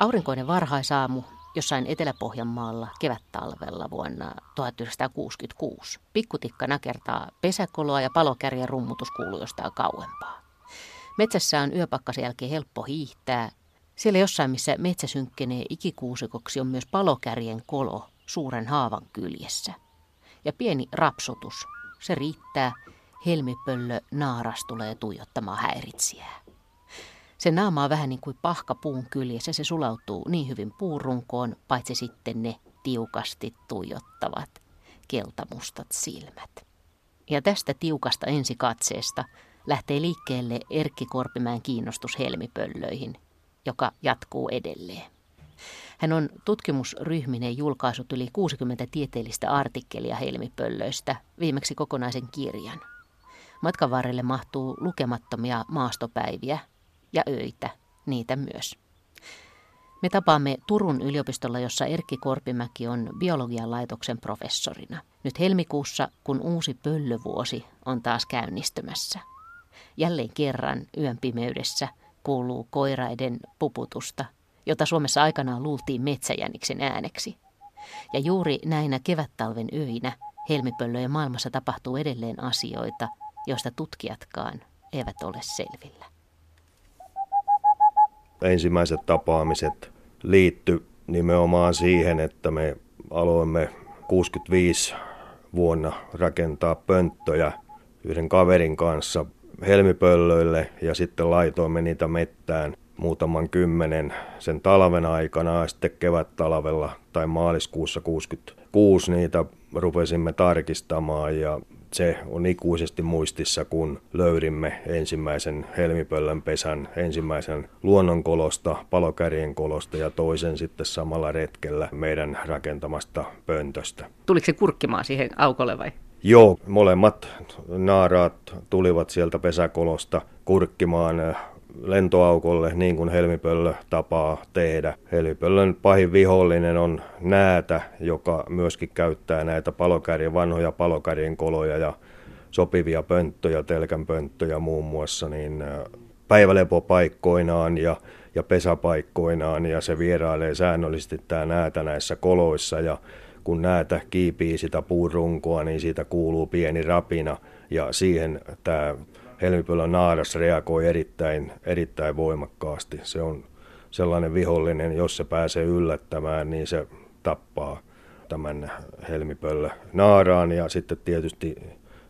Aurinkoinen varhaisaamu jossain Etelä-Pohjanmaalla kevättalvella vuonna 1966. Pikkutikka nakertaa pesäkoloa ja palokärjen rummutus kuuluu jostain kauempaa. Metsässä on yöpakkasen jälkeen helppo hiihtää. Siellä jossain, missä metsä synkkenee ikikuusikoksi, on myös palokärjen kolo suuren haavan kyljessä. Ja pieni rapsutus, se riittää. Helmipöllö naaras tulee tuijottamaan häiritsijää. Se naama on vähän niin kuin pahka puun kyljessä, se sulautuu niin hyvin puurunkoon, paitsi sitten ne tiukasti tuijottavat keltamustat silmät. Ja tästä tiukasta ensikatseesta lähtee liikkeelle Erkki Korpimäen kiinnostus helmipöllöihin, joka jatkuu edelleen. Hän on tutkimusryhminen julkaisut yli 60 tieteellistä artikkelia helmipöllöistä, viimeksi kokonaisen kirjan. Matkan varrelle mahtuu lukemattomia maastopäiviä ja öitä, niitä myös. Me tapaamme Turun yliopistolla, jossa Erkki Korpimäki on biologian laitoksen professorina. Nyt helmikuussa, kun uusi pöllövuosi on taas käynnistymässä. Jälleen kerran yön pimeydessä kuuluu koiraiden puputusta, jota Suomessa aikanaan luultiin metsäjäniksen ääneksi. Ja juuri näinä kevättalven öinä helmipöllöjen maailmassa tapahtuu edelleen asioita, joista tutkijatkaan eivät ole selvillä ensimmäiset tapaamiset liitty nimenomaan siihen, että me aloimme 65 vuonna rakentaa pönttöjä yhden kaverin kanssa helmipöllöille ja sitten laitoimme niitä mettään muutaman kymmenen sen talven aikana ja sitten kevät-talvella tai maaliskuussa 66 niitä rupesimme tarkistamaan ja se on ikuisesti muistissa, kun löydimme ensimmäisen helmipöllön pesän, ensimmäisen luonnonkolosta, palokärjen kolosta ja toisen sitten samalla retkellä meidän rakentamasta pöntöstä. Tuliko se kurkkimaan siihen aukolle vai? Joo, molemmat naaraat tulivat sieltä pesäkolosta kurkkimaan lentoaukolle, niin kuin helmipöllö tapaa tehdä. Helmipöllön pahin vihollinen on näätä, joka myöskin käyttää näitä palokärjen, vanhoja palokärjen koloja ja sopivia pönttöjä, telkänpönttöjä muun muassa, niin päivälepopaikkoinaan ja, ja pesäpaikkoinaan. Ja se vierailee säännöllisesti tämä näätä näissä koloissa. Ja kun näätä kiipii sitä puurunkoa, niin siitä kuuluu pieni rapina. Ja siihen tämä helmipöllön naaras reagoi erittäin, erittäin voimakkaasti. Se on sellainen vihollinen, jos se pääsee yllättämään, niin se tappaa tämän helmipöllö naaraan ja sitten tietysti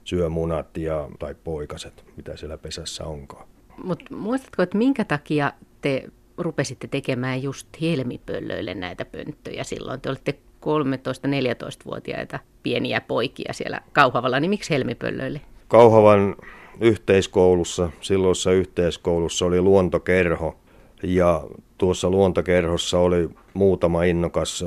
syö munat ja, tai poikaset, mitä siellä pesässä onkaan. Mutta muistatko, että minkä takia te rupesitte tekemään just helmipöllöille näitä pönttöjä silloin? Te olitte 13-14-vuotiaita pieniä poikia siellä Kauhavalla, niin miksi helmipöllöille? Kauhavan yhteiskoulussa, silloissa yhteiskoulussa oli luontokerho. Ja tuossa luontokerhossa oli muutama innokas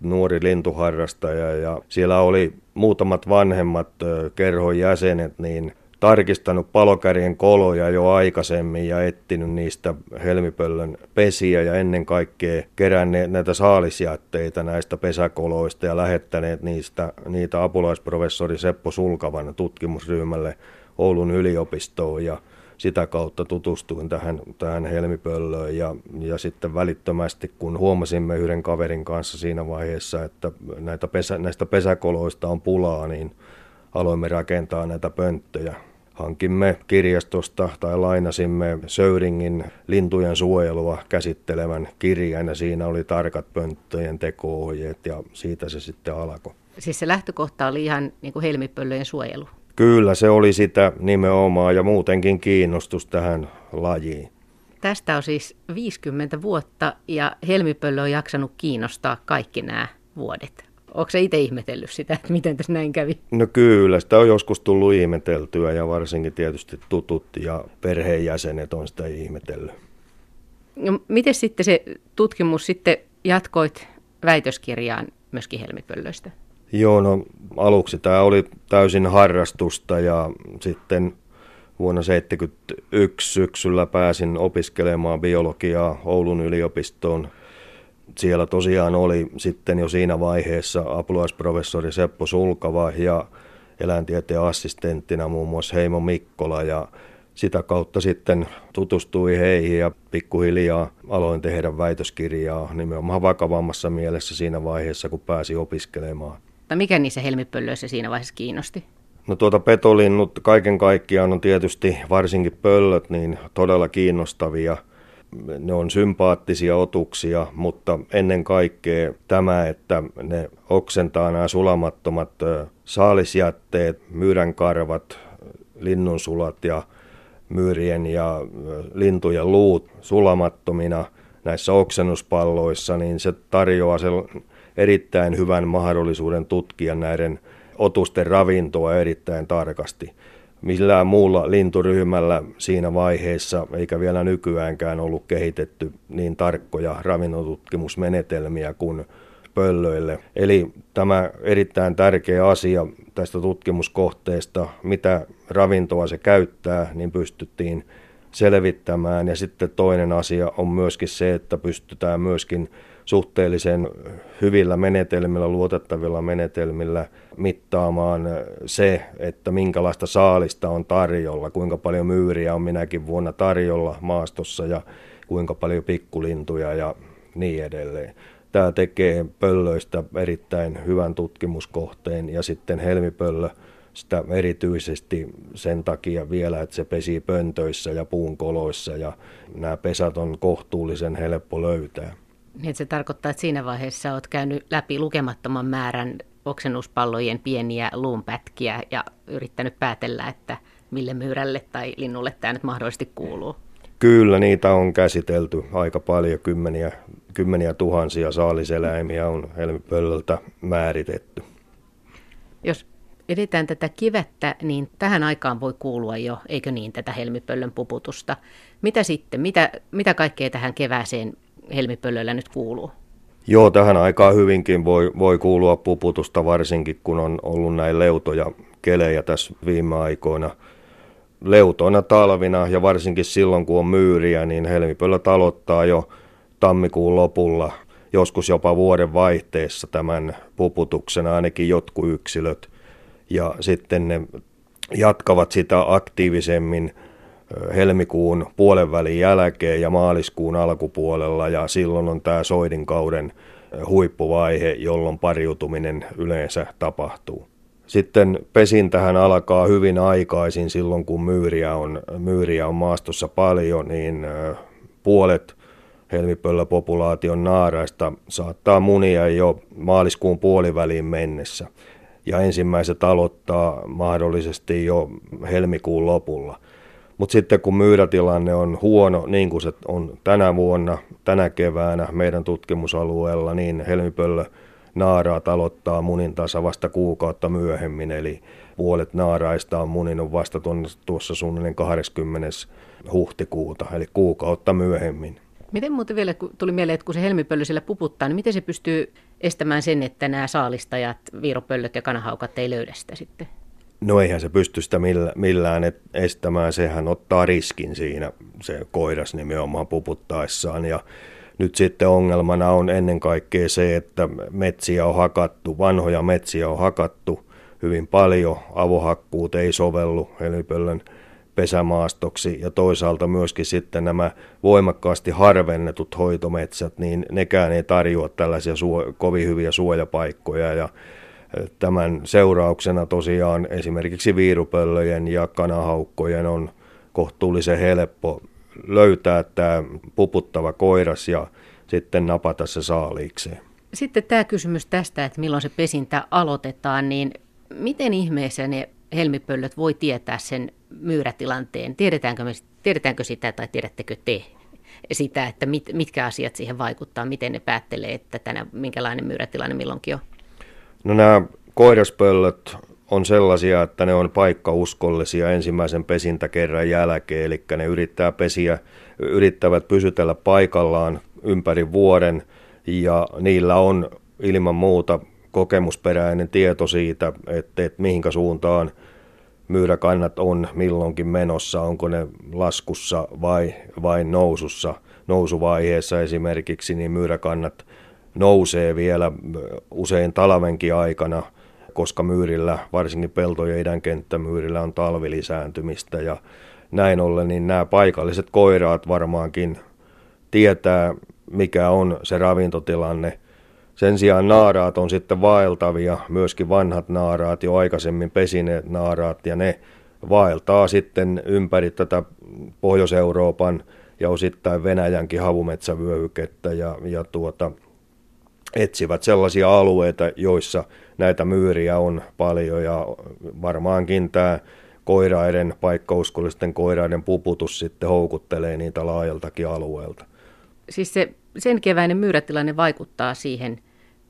nuori lintuharrastaja ja siellä oli muutamat vanhemmat kerhon jäsenet niin tarkistanut palokärjen koloja jo aikaisemmin ja etsinyt niistä helmipöllön pesiä ja ennen kaikkea keränneet näitä saalisjätteitä näistä pesäkoloista ja lähettäneet niistä, niitä apulaisprofessori Seppo Sulkavan tutkimusryhmälle Oulun yliopistoon ja sitä kautta tutustuin tähän, tähän helmipöllöön ja, ja sitten välittömästi, kun huomasimme yhden kaverin kanssa siinä vaiheessa, että näitä pesä, näistä pesäkoloista on pulaa, niin aloimme rakentaa näitä pönttöjä. Hankimme kirjastosta tai lainasimme Söyringin lintujen suojelua käsittelevän kirjan ja siinä oli tarkat pönttöjen teko ja siitä se sitten alkoi. Siis se lähtökohta oli ihan niin kuin helmipöllöjen suojelu? Kyllä se oli sitä nimenomaan ja muutenkin kiinnostus tähän lajiin. Tästä on siis 50 vuotta ja helmipöllö on jaksanut kiinnostaa kaikki nämä vuodet. Onko se itse ihmetellyt sitä, että miten tässä näin kävi? No kyllä, sitä on joskus tullut ihmeteltyä ja varsinkin tietysti tutut ja perheenjäsenet on sitä ihmetellyt. No, miten sitten se tutkimus sitten jatkoit väitöskirjaan myöskin helmipöllöistä? Joo, no aluksi tämä oli täysin harrastusta ja sitten vuonna 1971 syksyllä pääsin opiskelemaan biologiaa Oulun yliopistoon. Siellä tosiaan oli sitten jo siinä vaiheessa apulaisprofessori Seppo Sulkava ja eläintieteen assistenttina muun muassa Heimo Mikkola ja sitä kautta sitten tutustui heihin ja pikkuhiljaa aloin tehdä väitöskirjaa nimenomaan vakavammassa mielessä siinä vaiheessa, kun pääsi opiskelemaan. Tai mikä niissä helmipöllöissä siinä vaiheessa kiinnosti? No tuota petolinnut kaiken kaikkiaan on tietysti varsinkin pöllöt niin todella kiinnostavia. Ne on sympaattisia otuksia, mutta ennen kaikkea tämä, että ne oksentaa nämä sulamattomat saalisjätteet, myyränkarvat, linnunsulat ja myyrien ja lintujen luut sulamattomina näissä oksennuspalloissa, niin se tarjoaa sen erittäin hyvän mahdollisuuden tutkia näiden otusten ravintoa erittäin tarkasti. Millään muulla linturyhmällä siinä vaiheessa, eikä vielä nykyäänkään ollut kehitetty niin tarkkoja ravinnotutkimusmenetelmiä kuin pöllöille. Eli tämä erittäin tärkeä asia tästä tutkimuskohteesta, mitä ravintoa se käyttää, niin pystyttiin selvittämään. Ja sitten toinen asia on myöskin se, että pystytään myöskin suhteellisen hyvillä menetelmillä, luotettavilla menetelmillä mittaamaan se, että minkälaista saalista on tarjolla, kuinka paljon myyriä on minäkin vuonna tarjolla maastossa ja kuinka paljon pikkulintuja ja niin edelleen. Tämä tekee pöllöistä erittäin hyvän tutkimuskohteen ja sitten helmipöllö sitä erityisesti sen takia vielä, että se pesi pöntöissä ja puunkoloissa ja nämä pesät on kohtuullisen helppo löytää. Niin, se tarkoittaa, että siinä vaiheessa olet käynyt läpi lukemattoman määrän oksennuspallojen pieniä luunpätkiä ja yrittänyt päätellä, että mille myyrälle tai linnulle tämä nyt mahdollisesti kuuluu. Kyllä, niitä on käsitelty aika paljon, kymmeniä, kymmeniä tuhansia saaliseläimiä on helmipöllöltä määritetty. Jos edetään tätä kivettä, niin tähän aikaan voi kuulua jo, eikö niin, tätä helmipöllön puputusta. Mitä sitten, mitä, mitä kaikkea tähän kevääseen helmipöllöllä nyt kuuluu? Joo, tähän aikaan hyvinkin voi, voi kuulua puputusta, varsinkin kun on ollut näin leutoja kelejä tässä viime aikoina. Leutoina talvina ja varsinkin silloin, kun on myyriä, niin helmipöllöt aloittaa jo tammikuun lopulla, joskus jopa vuoden vaihteessa tämän puputuksen, ainakin jotkut yksilöt. Ja sitten ne jatkavat sitä aktiivisemmin – helmikuun puolen välin jälkeen ja maaliskuun alkupuolella ja silloin on tämä soidinkauden huippuvaihe, jolloin pariutuminen yleensä tapahtuu. Sitten pesintähän alkaa hyvin aikaisin silloin, kun myyriä on, myyriä on maastossa paljon, niin puolet helmipöllöpopulaation naaraista saattaa munia jo maaliskuun puoliväliin mennessä. Ja ensimmäiset aloittaa mahdollisesti jo helmikuun lopulla. Mutta sitten kun myyrätilanne on huono, niin kuin se on tänä vuonna, tänä keväänä meidän tutkimusalueella, niin helmipöllö naaraa aloittaa munintansa vasta kuukautta myöhemmin, eli puolet naaraista on muninut vasta tuossa suunnilleen 20. huhtikuuta, eli kuukautta myöhemmin. Miten muuten vielä, kun tuli mieleen, että kun se helmipöllö sillä puputtaa, niin miten se pystyy estämään sen, että nämä saalistajat, viiropöllöt ja kanahaukat ei löydä sitä sitten? No eihän se pysty sitä millään estämään, sehän ottaa riskin siinä se koiras nimenomaan puputtaessaan. Ja nyt sitten ongelmana on ennen kaikkea se, että metsiä on hakattu, vanhoja metsiä on hakattu hyvin paljon, avohakkuut ei sovellu helmipöllön pesämaastoksi. Ja toisaalta myöskin sitten nämä voimakkaasti harvennetut hoitometsät, niin nekään ei tarjoa tällaisia suo, kovin hyviä suojapaikkoja. Ja Tämän seurauksena tosiaan esimerkiksi viirupöllöjen ja kanahaukkojen on kohtuullisen helppo löytää tämä puputtava koiras ja sitten napata se saaliikseen. Sitten tämä kysymys tästä, että milloin se pesintä aloitetaan, niin miten ihmeessä ne helmipöllöt voi tietää sen myyrätilanteen? Tiedetäänkö, me, tiedetäänkö sitä tai tiedättekö te sitä, että mit, mitkä asiat siihen vaikuttaa, miten ne päättelee, että tänä, minkälainen myyrätilanne milloinkin on? No nämä koiraspöllöt on sellaisia, että ne on paikkauskollisia ensimmäisen pesintäkerran jälkeen, eli ne yrittää pesiä, yrittävät pysytellä paikallaan ympäri vuoden ja niillä on ilman muuta kokemusperäinen tieto siitä, että, että mihinkä suuntaan myyräkannat on milloinkin menossa, onko ne laskussa vai, vai nousussa. Nousuvaiheessa esimerkiksi niin myyräkannat nousee vielä usein talvenkin aikana, koska myyrillä, varsinkin pelto- ja idänkenttämyyrillä on talvilisääntymistä ja näin ollen niin nämä paikalliset koiraat varmaankin tietää, mikä on se ravintotilanne. Sen sijaan naaraat on sitten vaeltavia, myöskin vanhat naaraat, jo aikaisemmin pesineet naaraat, ja ne vaeltaa sitten ympäri tätä Pohjois-Euroopan ja osittain Venäjänkin havumetsävyöhykettä ja, ja tuota, etsivät sellaisia alueita, joissa näitä myyriä on paljon ja varmaankin tämä koiraiden, paikkauskollisten koiraiden puputus sitten houkuttelee niitä laajaltakin alueelta. Siis se sen keväinen myyrätilanne vaikuttaa siihen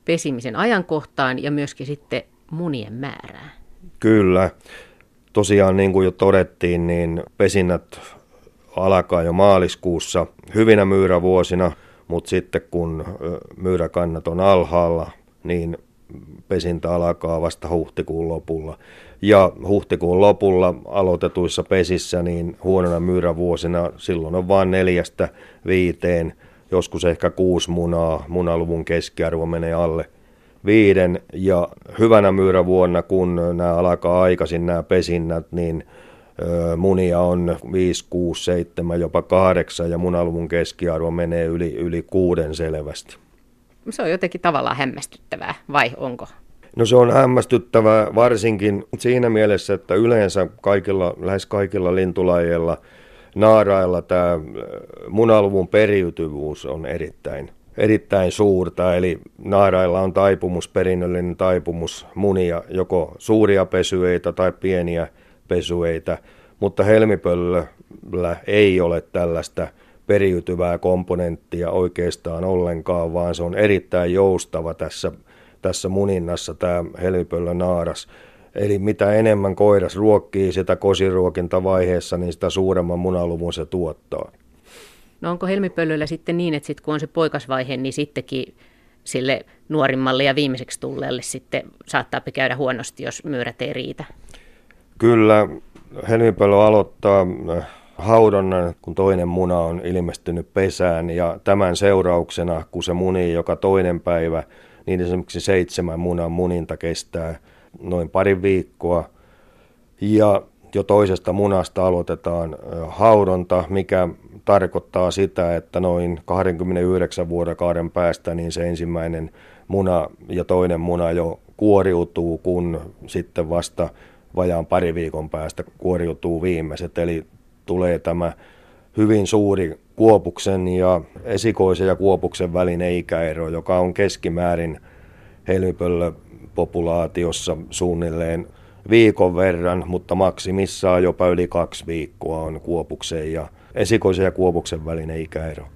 pesimisen ajankohtaan ja myöskin sitten munien määrään. Kyllä. Tosiaan niin kuin jo todettiin, niin pesinnät alkaa jo maaliskuussa hyvinä myyrävuosina, mutta sitten kun myyräkannat on alhaalla, niin pesintä alkaa vasta huhtikuun lopulla. Ja huhtikuun lopulla aloitetuissa pesissä, niin huonona myyrävuosina silloin on vain neljästä viiteen, joskus ehkä kuusi munaa, munaluvun keskiarvo menee alle viiden. Ja hyvänä myyrävuonna, kun nämä alkaa aikaisin nämä pesinnät, niin munia on 5, 6, 7, jopa 8 ja munaluvun keskiarvo menee yli, yli kuuden selvästi. Se on jotenkin tavallaan hämmästyttävää, vai onko? No se on hämmästyttävää varsinkin siinä mielessä, että yleensä kaikilla, lähes kaikilla lintulajeilla, naarailla tämä munaluvun periytyvyys on erittäin, erittäin suurta. Eli naarailla on taipumus, perinnöllinen taipumus munia joko suuria pesyeitä tai pieniä pesueita, mutta helmipöllöllä ei ole tällaista periytyvää komponenttia oikeastaan ollenkaan, vaan se on erittäin joustava tässä, tässä muninnassa tämä helmipöllö naaras. Eli mitä enemmän koiras ruokkii sitä kosiruokintavaiheessa, niin sitä suuremman munaluvun se tuottaa. No onko helmipöllöllä sitten niin, että sit kun on se poikasvaihe, niin sittenkin sille nuorimmalle ja viimeiseksi tulleelle sitten saattaa käydä huonosti, jos myyrät ei riitä? Kyllä, helmipöllö aloittaa äh, haudonnan, kun toinen muna on ilmestynyt pesään ja tämän seurauksena, kun se munii joka toinen päivä, niin esimerkiksi seitsemän munan muninta kestää noin pari viikkoa. Ja jo toisesta munasta aloitetaan äh, haudonta, mikä tarkoittaa sitä, että noin 29 vuorokauden päästä niin se ensimmäinen muna ja toinen muna jo kuoriutuu, kun sitten vasta vajaan pari viikon päästä kuoriutuu viimeiset. Eli tulee tämä hyvin suuri kuopuksen ja esikoisen ja kuopuksen välinen ikäero, joka on keskimäärin helmipöllöpopulaatiossa suunnilleen viikon verran, mutta maksimissaan jopa yli kaksi viikkoa on kuopuksen ja esikoisen ja kuopuksen välinen ikäero.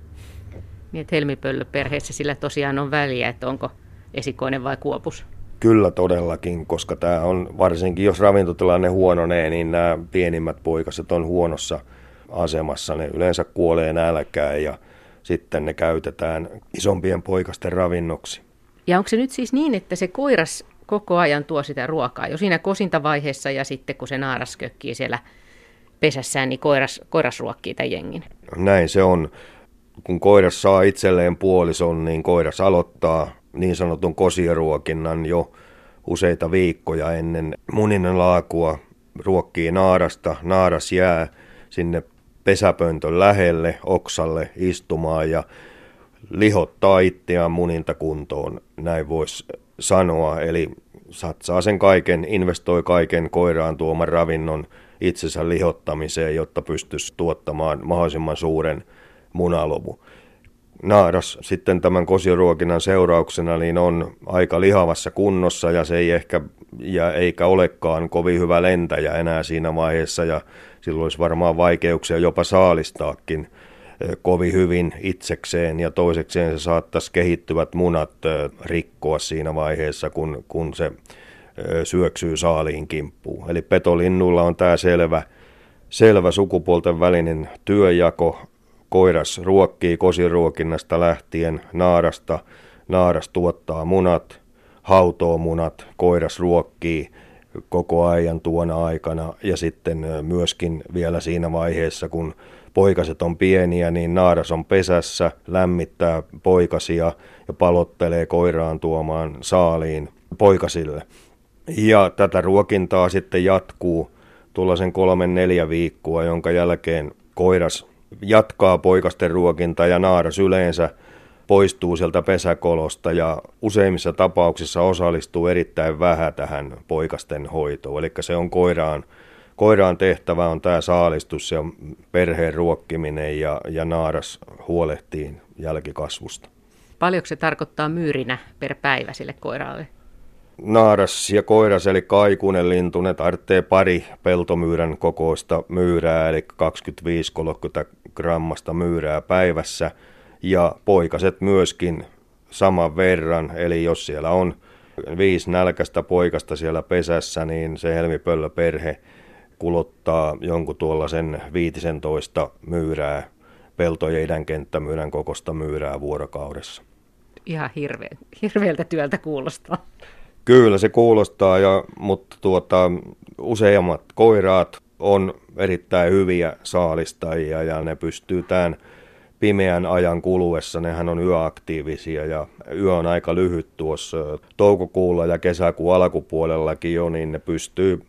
Niin, että helmipöllöperheessä sillä tosiaan on väliä, että onko esikoinen vai kuopus? Kyllä todellakin, koska tämä on, varsinkin jos ravintotilanne huononee, niin nämä pienimmät poikaset on huonossa asemassa. Ne yleensä kuolee nälkään ja sitten ne käytetään isompien poikasten ravinnoksi. Ja onko se nyt siis niin, että se koiras koko ajan tuo sitä ruokaa jo siinä kosintavaiheessa ja sitten kun se naaras kökkii siellä pesässään, niin koiras, koiras ruokkii tämän jengin? Näin se on. Kun koiras saa itselleen puolison, niin koiras aloittaa niin sanotun kosieruokinnan jo useita viikkoja ennen muninnan laakua ruokkii naarasta. Naaras jää sinne pesäpöntön lähelle, oksalle istumaan ja lihottaa itseään munintakuntoon, näin voisi sanoa. Eli satsaa sen kaiken, investoi kaiken koiraan tuoman ravinnon itsensä lihottamiseen, jotta pystyisi tuottamaan mahdollisimman suuren munaluvun naaras sitten tämän kosiruokinnan seurauksena niin on aika lihavassa kunnossa ja se ei ehkä ja eikä olekaan kovin hyvä lentäjä enää siinä vaiheessa ja silloin olisi varmaan vaikeuksia jopa saalistaakin kovin hyvin itsekseen ja toisekseen se saattaisi kehittyvät munat rikkoa siinä vaiheessa, kun, kun se syöksyy saaliin kimppuun. Eli petolinnulla on tämä selvä, selvä sukupuolten välinen työjako, Koiras ruokkii kosiruokinnasta lähtien naarasta, naaras tuottaa munat, hautoo munat, koiras ruokkii koko ajan tuona aikana ja sitten myöskin vielä siinä vaiheessa, kun poikaset on pieniä, niin naaras on pesässä, lämmittää poikasia ja palottelee koiraan tuomaan saaliin poikasille. Ja tätä ruokintaa sitten jatkuu tuollaisen kolmen neljä viikkoa, jonka jälkeen koiras jatkaa poikasten ruokintaa ja naaras yleensä poistuu sieltä pesäkolosta ja useimmissa tapauksissa osallistuu erittäin vähän tähän poikasten hoitoon. Eli se on koiraan, koiraan tehtävä on tämä saalistus ja perheen ruokkiminen ja, ja naaras huolehtii jälkikasvusta. Paljonko se tarkoittaa myyrinä per päivä sille koiralle? Naaras ja koiras eli kaikunen lintu, ne tarvitsee pari peltomyyrän kokoista myyrää, eli 25-30 grammasta myyrää päivässä. Ja poikaset myöskin saman verran, eli jos siellä on viisi nälkästä poikasta siellä pesässä, niin se helmipöllöperhe kuluttaa jonkun tuollaisen 15 myyrää, peltojen kenttämyyrän kokosta myyrää vuorokaudessa. Ihan hirve, hirveältä työltä kuulostaa. Kyllä se kuulostaa, ja, mutta tuota, useammat koiraat on erittäin hyviä saalistajia ja ne pystyy tämän pimeän ajan kuluessa, nehän on yöaktiivisia ja yö on aika lyhyt tuossa toukokuulla ja kesäkuun alkupuolellakin jo, niin ne pystyy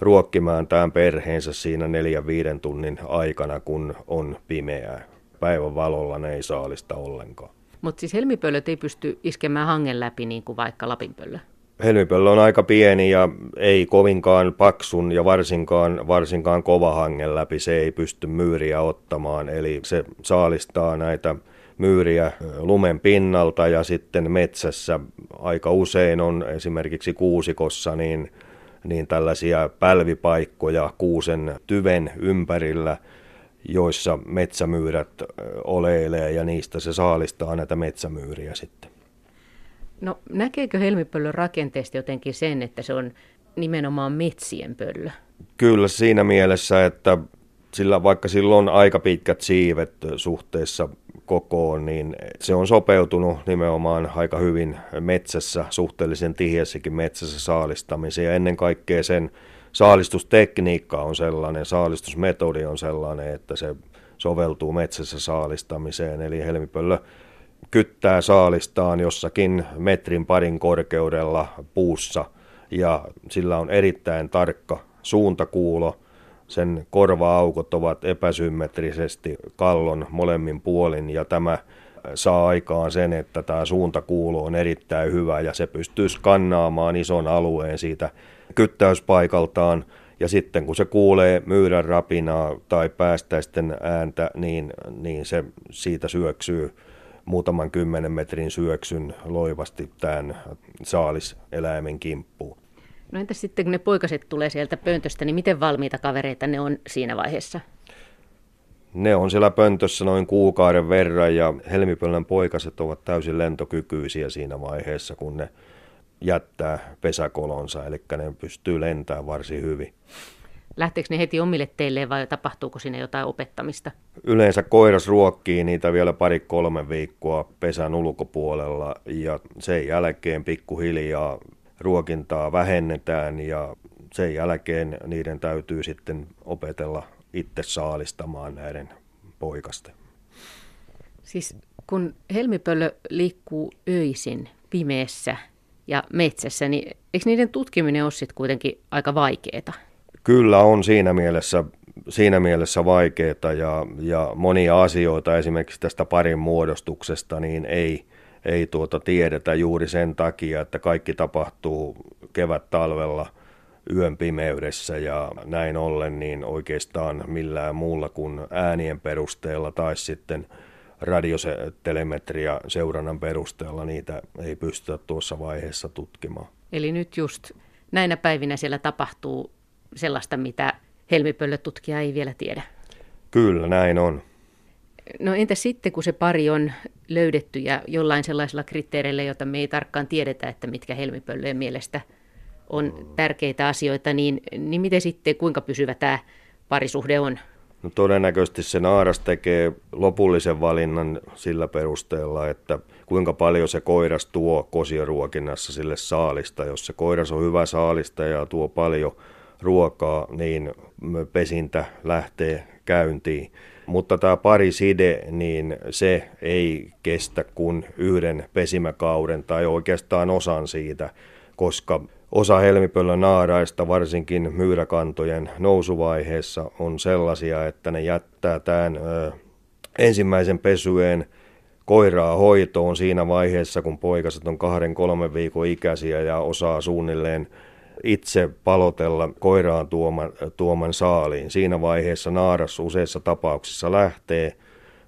ruokkimaan tämän perheensä siinä neljän viiden tunnin aikana, kun on pimeää. Päivän valolla ne ei saalista ollenkaan. Mutta siis helmipöllöt ei pysty iskemään hangen läpi niin kuin vaikka lapinpöllö? Helmipöllö on aika pieni ja ei kovinkaan paksun ja varsinkaan, varsinkaan kova hangen läpi. Se ei pysty myyriä ottamaan, eli se saalistaa näitä myyriä lumen pinnalta ja sitten metsässä aika usein on esimerkiksi kuusikossa niin, niin tällaisia pälvipaikkoja kuusen tyven ympärillä, joissa metsämyyrät oleilee ja niistä se saalistaa näitä metsämyyriä sitten. No näkeekö helmipöllön rakenteesta jotenkin sen, että se on nimenomaan metsien pöllö? Kyllä siinä mielessä, että sillä, vaikka sillä on aika pitkät siivet suhteessa kokoon, niin se on sopeutunut nimenomaan aika hyvin metsässä, suhteellisen tiheässäkin metsässä saalistamiseen. Ja ennen kaikkea sen saalistustekniikka on sellainen, saalistusmetodi on sellainen, että se soveltuu metsässä saalistamiseen. Eli helmipöllö kyttää saalistaan jossakin metrin parin korkeudella puussa ja sillä on erittäin tarkka suuntakuulo. Sen korva-aukot ovat epäsymmetrisesti kallon molemmin puolin ja tämä saa aikaan sen, että tämä suuntakuulo on erittäin hyvä ja se pystyy skannaamaan ison alueen siitä kyttäyspaikaltaan. Ja sitten kun se kuulee myyrän rapinaa tai päästäisten ääntä, niin, niin se siitä syöksyy muutaman kymmenen metrin syöksyn loivasti tämän saaliseläimen kimppuun. No entäs sitten kun ne poikaset tulee sieltä pöntöstä, niin miten valmiita kavereita ne on siinä vaiheessa? Ne on siellä pöntössä noin kuukauden verran ja helmipöllän poikaset ovat täysin lentokykyisiä siinä vaiheessa, kun ne jättää pesäkolonsa, eli ne pystyy lentämään varsin hyvin. Lähteekö ne heti omille teille vai tapahtuuko sinne jotain opettamista? Yleensä koiras ruokkii niitä vielä pari-kolme viikkoa pesän ulkopuolella ja sen jälkeen pikkuhiljaa ruokintaa vähennetään ja sen jälkeen niiden täytyy sitten opetella itse saalistamaan näiden poikasten. Siis kun helmipöllö liikkuu öisin pimeässä ja metsässä, niin eikö niiden tutkiminen ole sitten kuitenkin aika vaikeaa? Kyllä on siinä mielessä, siinä mielessä vaikeaa ja, ja monia asioita esimerkiksi tästä parin muodostuksesta niin ei, ei tuota tiedetä juuri sen takia, että kaikki tapahtuu kevät-talvella yön pimeydessä ja näin ollen niin oikeastaan millään muulla kuin äänien perusteella tai sitten radiotelemetria seurannan perusteella niitä ei pystytä tuossa vaiheessa tutkimaan. Eli nyt just näinä päivinä siellä tapahtuu sellaista, mitä helmipöllötutkija ei vielä tiedä. Kyllä, näin on. No entä sitten, kun se pari on löydetty ja jollain sellaisella kriteereillä, jota me ei tarkkaan tiedetä, että mitkä helmipöllöjen mielestä on tärkeitä asioita, niin, niin miten sitten, kuinka pysyvä tämä parisuhde on? No todennäköisesti se naaras tekee lopullisen valinnan sillä perusteella, että kuinka paljon se koiras tuo kosioruokinnassa sille saalista. Jos se koiras on hyvä saalista ja tuo paljon ruokaa, niin pesintä lähtee käyntiin. Mutta tämä pariside, niin se ei kestä kuin yhden pesimäkauden tai oikeastaan osan siitä, koska osa helmipöllön naaraista, varsinkin myyräkantojen nousuvaiheessa, on sellaisia, että ne jättää tämän ö, ensimmäisen pesyeen koiraa hoitoon siinä vaiheessa, kun poikaset on kahden kolmen viikon ikäisiä ja osaa suunnilleen itse palotella koiraan tuoman, tuoman saaliin. Siinä vaiheessa naaras useissa tapauksissa lähtee,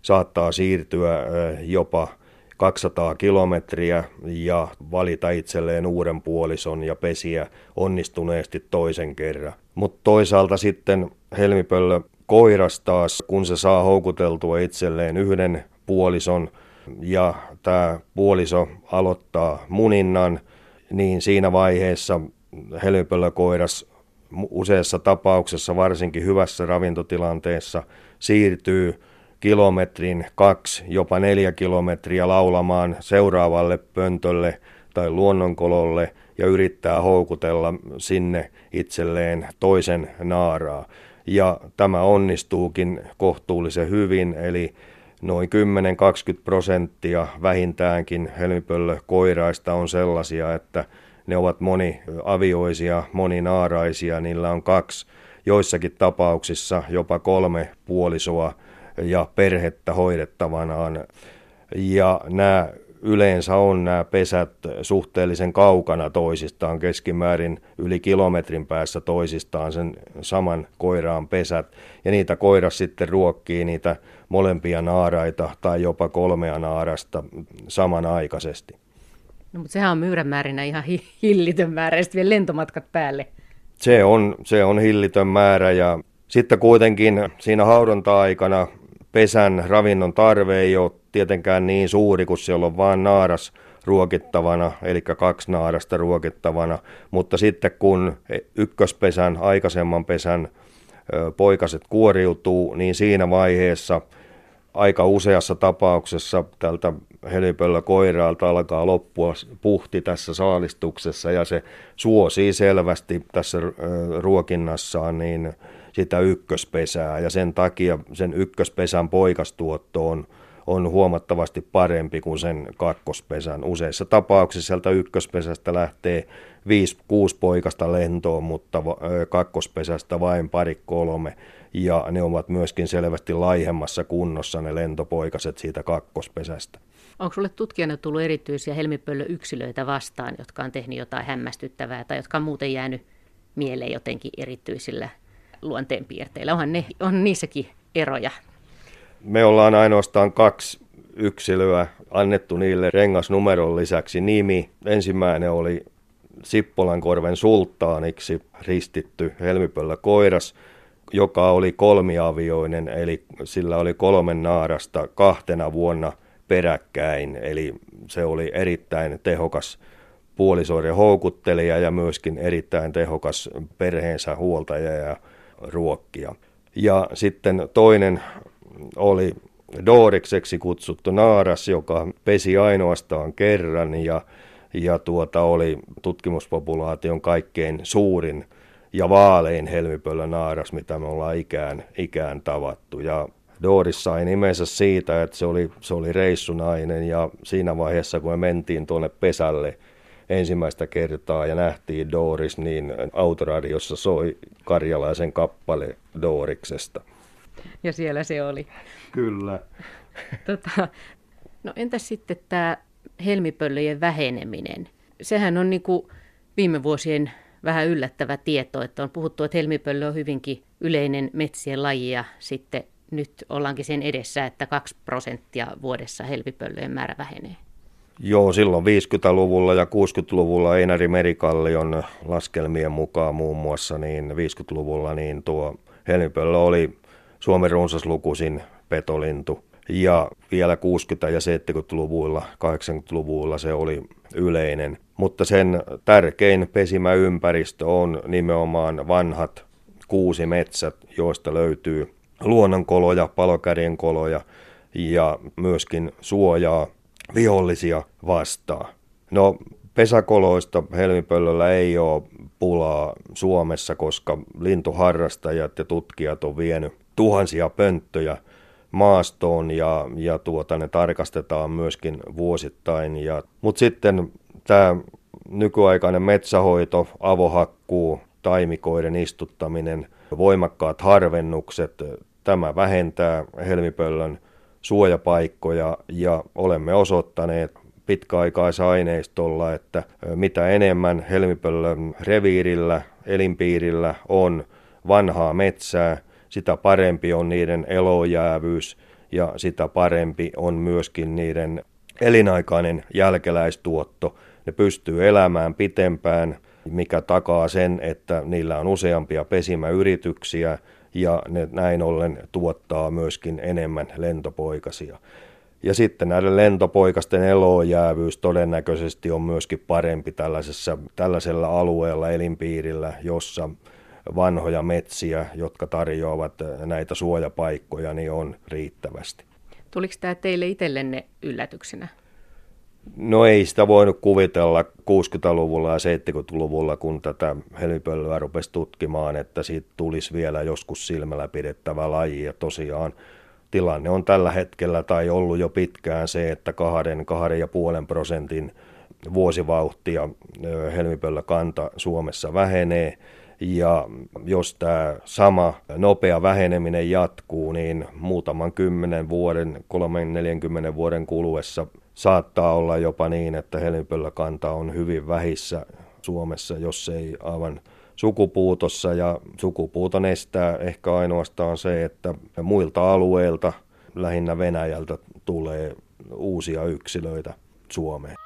saattaa siirtyä jopa 200 kilometriä ja valita itselleen uuden puolison ja pesiä onnistuneesti toisen kerran. Mutta toisaalta sitten helmipöllö koiras taas, kun se saa houkuteltua itselleen yhden puolison ja tämä puoliso aloittaa muninnan, niin siinä vaiheessa helmipöllökoiras useassa tapauksessa, varsinkin hyvässä ravintotilanteessa, siirtyy kilometrin, kaksi, jopa neljä kilometriä laulamaan seuraavalle pöntölle tai luonnonkololle ja yrittää houkutella sinne itselleen toisen naaraa. Ja tämä onnistuukin kohtuullisen hyvin, eli noin 10-20 prosenttia vähintäänkin helmipöllökoiraista on sellaisia, että ne ovat moniavioisia, moninaaraisia, niillä on kaksi, joissakin tapauksissa jopa kolme puolisoa ja perhettä hoidettavanaan. Ja nämä yleensä on nämä pesät suhteellisen kaukana toisistaan, keskimäärin yli kilometrin päässä toisistaan sen saman koiraan pesät. Ja niitä koiras sitten ruokkii niitä molempia naaraita tai jopa kolmea naarasta samanaikaisesti. No, mutta sehän on määrinä ihan hillitön määrä, ja vielä lentomatkat päälle. Se on, se on hillitön määrä, ja sitten kuitenkin siinä haudonta-aikana pesän ravinnon tarve ei ole tietenkään niin suuri, kun siellä on vain naaras ruokittavana, eli kaksi naarasta ruokittavana, mutta sitten kun ykköspesän, aikaisemman pesän poikaset kuoriutuu, niin siinä vaiheessa aika useassa tapauksessa tältä helipöllökoiraalta alkaa loppua puhti tässä saalistuksessa ja se suosii selvästi tässä ruokinnassaan niin sitä ykköspesää ja sen takia sen ykköspesän poikastuotto on, on huomattavasti parempi kuin sen kakkospesän. Useissa tapauksissa sieltä ykköspesästä lähtee 5-6 poikasta lentoon, mutta kakkospesästä vain pari kolme. Ja ne ovat myöskin selvästi laihemmassa kunnossa ne lentopoikaset siitä kakkospesästä. Onko sinulle tutkijana tullut erityisiä helmipöllöyksilöitä vastaan, jotka on tehnyt jotain hämmästyttävää tai jotka on muuten jäänyt mieleen jotenkin erityisillä luonteenpiirteillä? Onhan ne, on niissäkin eroja. Me ollaan ainoastaan kaksi yksilöä annettu niille rengasnumeron lisäksi nimi. Ensimmäinen oli Sippolankorven sulttaaniksi ristitty helmipöllä koiras, joka oli kolmiavioinen, eli sillä oli kolmen naarasta kahtena vuonna peräkkäin, eli se oli erittäin tehokas puolisoiden houkuttelija ja myöskin erittäin tehokas perheensä huoltaja ja ruokkia. Ja sitten toinen oli Doorikseksi kutsuttu naaras, joka pesi ainoastaan kerran ja, ja tuota oli tutkimuspopulaation kaikkein suurin ja vaalein helmipöllö naaras, mitä me ollaan ikään, ikään tavattu. Ja Doris sai nimensä siitä, että se oli, se oli reissunainen ja siinä vaiheessa, kun me mentiin tuonne pesälle, ensimmäistä kertaa ja nähtiin Doris, niin autoradiossa soi karjalaisen kappale Doriksesta. Ja siellä se oli. Kyllä. Tota, no entäs sitten tämä helmipöllöjen väheneminen? Sehän on niin kuin viime vuosien vähän yllättävä tieto, että on puhuttu, että helmipöllö on hyvinkin yleinen metsien laji ja sitten nyt ollaankin sen edessä, että 2 prosenttia vuodessa helmipöllöjen määrä vähenee. Joo, silloin 50-luvulla ja 60-luvulla Einari Merikallion laskelmien mukaan muun muassa, niin 50-luvulla niin tuo helmipöllö oli Suomen runsaslukuisin petolintu. Ja vielä 60- ja 70-luvuilla, 80-luvulla se oli yleinen. Mutta sen tärkein pesimäympäristö on nimenomaan vanhat kuusimetsät, joista löytyy luonnonkoloja, palokärjenkoloja ja myöskin suojaa vihollisia vastaan. No pesäkoloista helmipöllöllä ei ole pulaa Suomessa, koska lintuharrastajat ja tutkijat on vienyt tuhansia pönttöjä maastoon ja, ja tuota, ne tarkastetaan myöskin vuosittain. Mutta sitten tämä nykyaikainen metsähoito, avohakkuu, taimikoiden istuttaminen, voimakkaat harvennukset, tämä vähentää helmipöllön suojapaikkoja ja olemme osoittaneet pitkäaikaisaineistolla, että mitä enemmän helmipöllön reviirillä, elinpiirillä on vanhaa metsää, sitä parempi on niiden elojäävyys ja sitä parempi on myöskin niiden elinaikainen jälkeläistuotto. Ne pystyy elämään pitempään, mikä takaa sen, että niillä on useampia pesimäyrityksiä ja ne näin ollen tuottaa myöskin enemmän lentopoikasia. Ja sitten näiden lentopoikasten elojäävyys todennäköisesti on myöskin parempi tällaisessa, tällaisella alueella, elinpiirillä, jossa vanhoja metsiä, jotka tarjoavat näitä suojapaikkoja, niin on riittävästi. Tuliko tämä teille itsellenne yllätyksenä? No ei sitä voinut kuvitella 60-luvulla ja 70-luvulla, kun tätä helmipölyä rupesi tutkimaan, että siitä tulisi vielä joskus silmällä pidettävä laji. Ja tosiaan tilanne on tällä hetkellä tai ollut jo pitkään se, että kahden, kahden ja puolen prosentin vuosivauhtia helmipöllökanta Suomessa vähenee. Ja jos tämä sama nopea väheneminen jatkuu, niin muutaman kymmenen vuoden, 30-40 vuoden kuluessa saattaa olla jopa niin, että helmipöllökanta on hyvin vähissä Suomessa, jos ei aivan sukupuutossa ja sukupuuton estää ehkä ainoastaan se, että muilta alueilta, lähinnä Venäjältä, tulee uusia yksilöitä Suomeen.